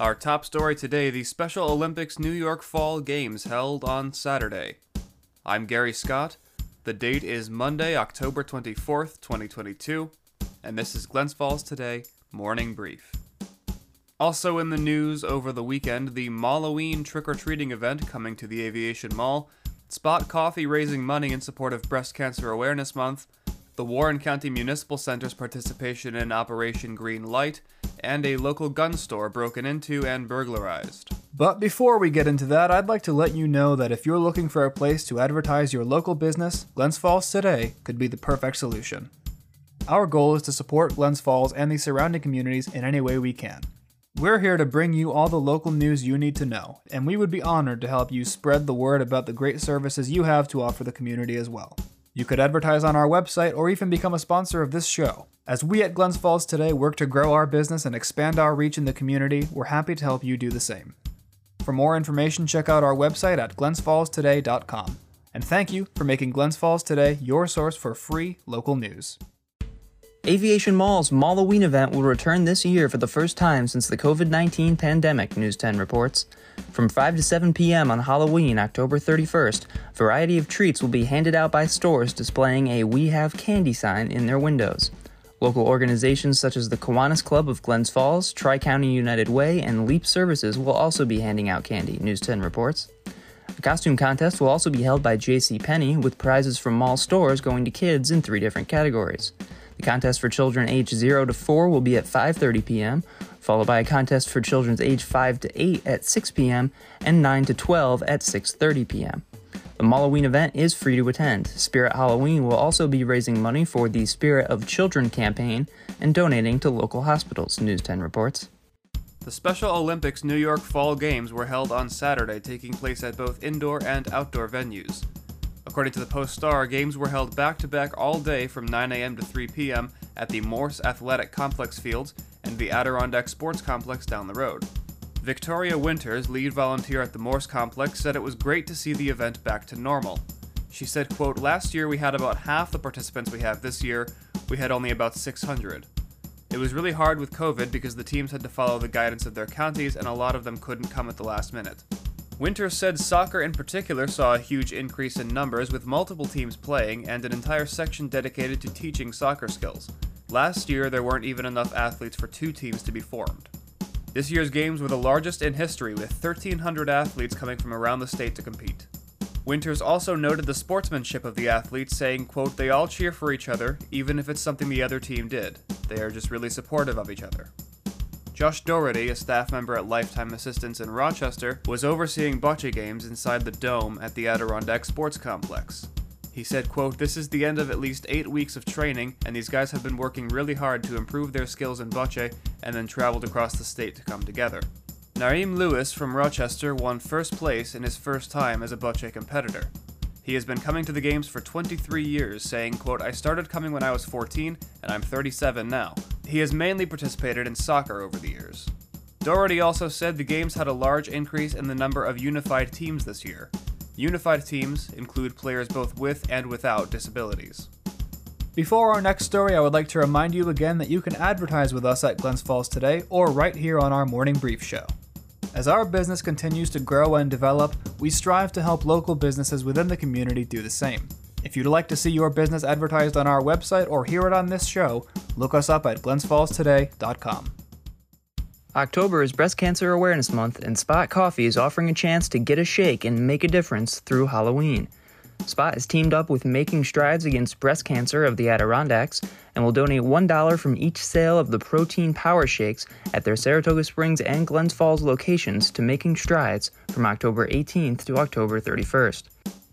Our top story today the Special Olympics New York Fall Games held on Saturday. I'm Gary Scott. The date is Monday, October 24th, 2022, and this is Glens Falls Today Morning Brief. Also in the news over the weekend, the Malloween trick or treating event coming to the Aviation Mall, Spot Coffee raising money in support of Breast Cancer Awareness Month, the Warren County Municipal Center's participation in Operation Green Light, and a local gun store broken into and burglarized. But before we get into that, I'd like to let you know that if you're looking for a place to advertise your local business, Glens Falls Today could be the perfect solution. Our goal is to support Glens Falls and the surrounding communities in any way we can. We're here to bring you all the local news you need to know, and we would be honored to help you spread the word about the great services you have to offer the community as well. You could advertise on our website or even become a sponsor of this show. As we at Glens Falls today work to grow our business and expand our reach in the community, we're happy to help you do the same. For more information, check out our website at glensfallstoday.com. And thank you for making Glens Falls Today your source for free local news. Aviation Mall's Malloween event will return this year for the first time since the COVID 19 pandemic, News 10 reports. From 5 to 7 p.m. on Halloween, October 31st, a variety of treats will be handed out by stores displaying a We Have Candy sign in their windows. Local organizations such as the Kiwanis Club of Glens Falls, Tri County United Way, and Leap Services will also be handing out candy, News 10 reports. A costume contest will also be held by J.C. Penney, with prizes from mall stores going to kids in three different categories. The contest for children aged 0 to 4 will be at 5:30 p.m., followed by a contest for children aged 5 to 8 at 6 p.m. and 9 to 12 at 6:30 p.m. The Halloween event is free to attend. Spirit Halloween will also be raising money for the Spirit of Children campaign and donating to local hospitals, News 10 reports. The Special Olympics New York Fall Games were held on Saturday, taking place at both indoor and outdoor venues. According to the Post Star, games were held back to back all day from 9 a.m. to 3 p.m. at the Morse Athletic Complex fields and the Adirondack Sports Complex down the road. Victoria Winters, lead volunteer at the Morse Complex, said it was great to see the event back to normal. She said, quote, Last year we had about half the participants we have this year, we had only about 600. It was really hard with COVID because the teams had to follow the guidance of their counties and a lot of them couldn't come at the last minute. Winter said soccer in particular saw a huge increase in numbers with multiple teams playing and an entire section dedicated to teaching soccer skills. Last year, there weren't even enough athletes for two teams to be formed. This year's games were the largest in history, with 1,300 athletes coming from around the state to compete. Winters also noted the sportsmanship of the athletes, saying, quote, They all cheer for each other, even if it's something the other team did. They are just really supportive of each other. Josh Doherty, a staff member at Lifetime Assistance in Rochester, was overseeing bocce games inside the dome at the Adirondack Sports Complex. He said, quote, This is the end of at least eight weeks of training, and these guys have been working really hard to improve their skills in bocce and then traveled across the state to come together. Naeem Lewis from Rochester won first place in his first time as a bocce competitor. He has been coming to the games for 23 years, saying, quote, I started coming when I was 14, and I'm 37 now. He has mainly participated in soccer over the years. Doherty also said the games had a large increase in the number of unified teams this year. Unified teams include players both with and without disabilities. Before our next story, I would like to remind you again that you can advertise with us at Glens Falls today or right here on our morning brief show. As our business continues to grow and develop, we strive to help local businesses within the community do the same. If you'd like to see your business advertised on our website or hear it on this show, look us up at glensfallstoday.com. October is Breast Cancer Awareness Month, and Spot Coffee is offering a chance to get a shake and make a difference through Halloween. Spot has teamed up with Making Strides Against Breast Cancer of the Adirondacks and will donate $1 from each sale of the protein power shakes at their Saratoga Springs and Glens Falls locations to Making Strides from October 18th to October 31st.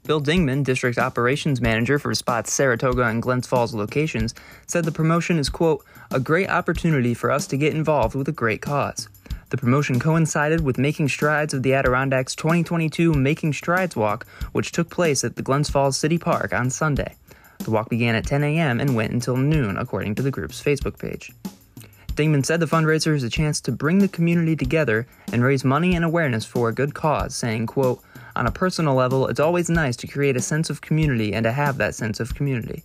Bill Dingman, District Operations Manager for Spot's Saratoga and Glens Falls locations, said the promotion is, quote, a great opportunity for us to get involved with a great cause. The promotion coincided with Making Strides of the Adirondacks 2022 Making Strides Walk, which took place at the Glens Falls City Park on Sunday. The walk began at 10 a.m. and went until noon, according to the group's Facebook page. Dingman said the fundraiser is a chance to bring the community together and raise money and awareness for a good cause, saying, quote, on a personal level, it's always nice to create a sense of community and to have that sense of community.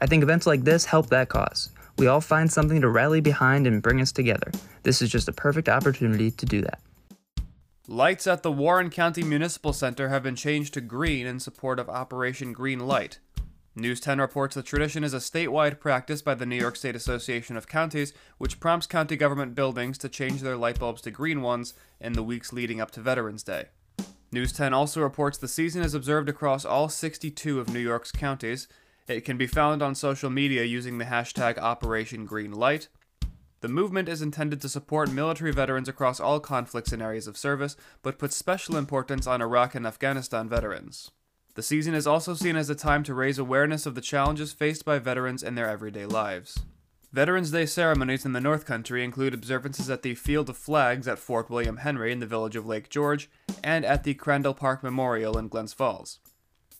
I think events like this help that cause. we all find something to rally behind and bring us together. This is just a perfect opportunity to do that. Lights at the Warren County Municipal Center have been changed to green in support of Operation Green Light. News 10 reports the tradition is a statewide practice by the New York State Association of Counties, which prompts county government buildings to change their light bulbs to green ones in the weeks leading up to Veterans Day. News 10 also reports the season is observed across all 62 of New York's counties. It can be found on social media using the hashtag Operation Green Light. The movement is intended to support military veterans across all conflicts and areas of service, but puts special importance on Iraq and Afghanistan veterans. The season is also seen as a time to raise awareness of the challenges faced by veterans in their everyday lives. Veterans Day ceremonies in the North Country include observances at the Field of Flags at Fort William Henry in the village of Lake George and at the Crandall Park Memorial in Glens Falls.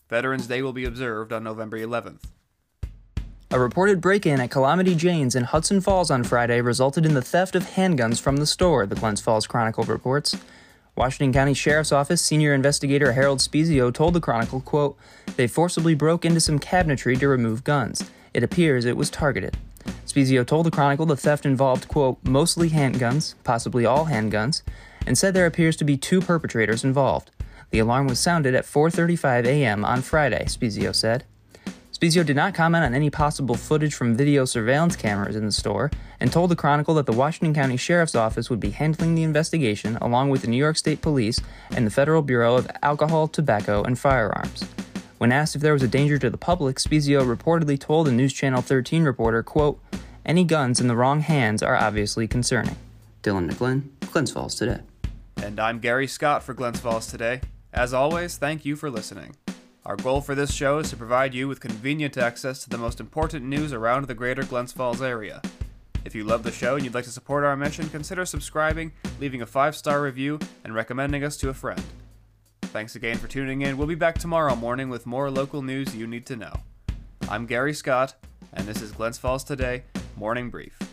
Veterans Day will be observed on November 11th. A reported break in at Calamity Jane's in Hudson Falls on Friday resulted in the theft of handguns from the store, the Glens Falls Chronicle reports. Washington County Sheriff's Office senior investigator Harold Spezio told the Chronicle, quote, They forcibly broke into some cabinetry to remove guns. It appears it was targeted. Spezio told the Chronicle the theft involved, quote, mostly handguns, possibly all handguns, and said there appears to be two perpetrators involved. The alarm was sounded at 4:35 a.m. on Friday, Spezio said. Spezio did not comment on any possible footage from video surveillance cameras in the store and told the Chronicle that the Washington County Sheriff's Office would be handling the investigation along with the New York State Police and the Federal Bureau of Alcohol, Tobacco, and Firearms. When asked if there was a danger to the public, Spezio reportedly told a News Channel 13 reporter, quote, Any guns in the wrong hands are obviously concerning. Dylan McGlynn, Glens Falls Today. And I'm Gary Scott for Glens Falls Today. As always, thank you for listening. Our goal for this show is to provide you with convenient access to the most important news around the greater Glens Falls area. If you love the show and you'd like to support our mission, consider subscribing, leaving a five star review, and recommending us to a friend. Thanks again for tuning in. We'll be back tomorrow morning with more local news you need to know. I'm Gary Scott, and this is Glens Falls Today Morning Brief.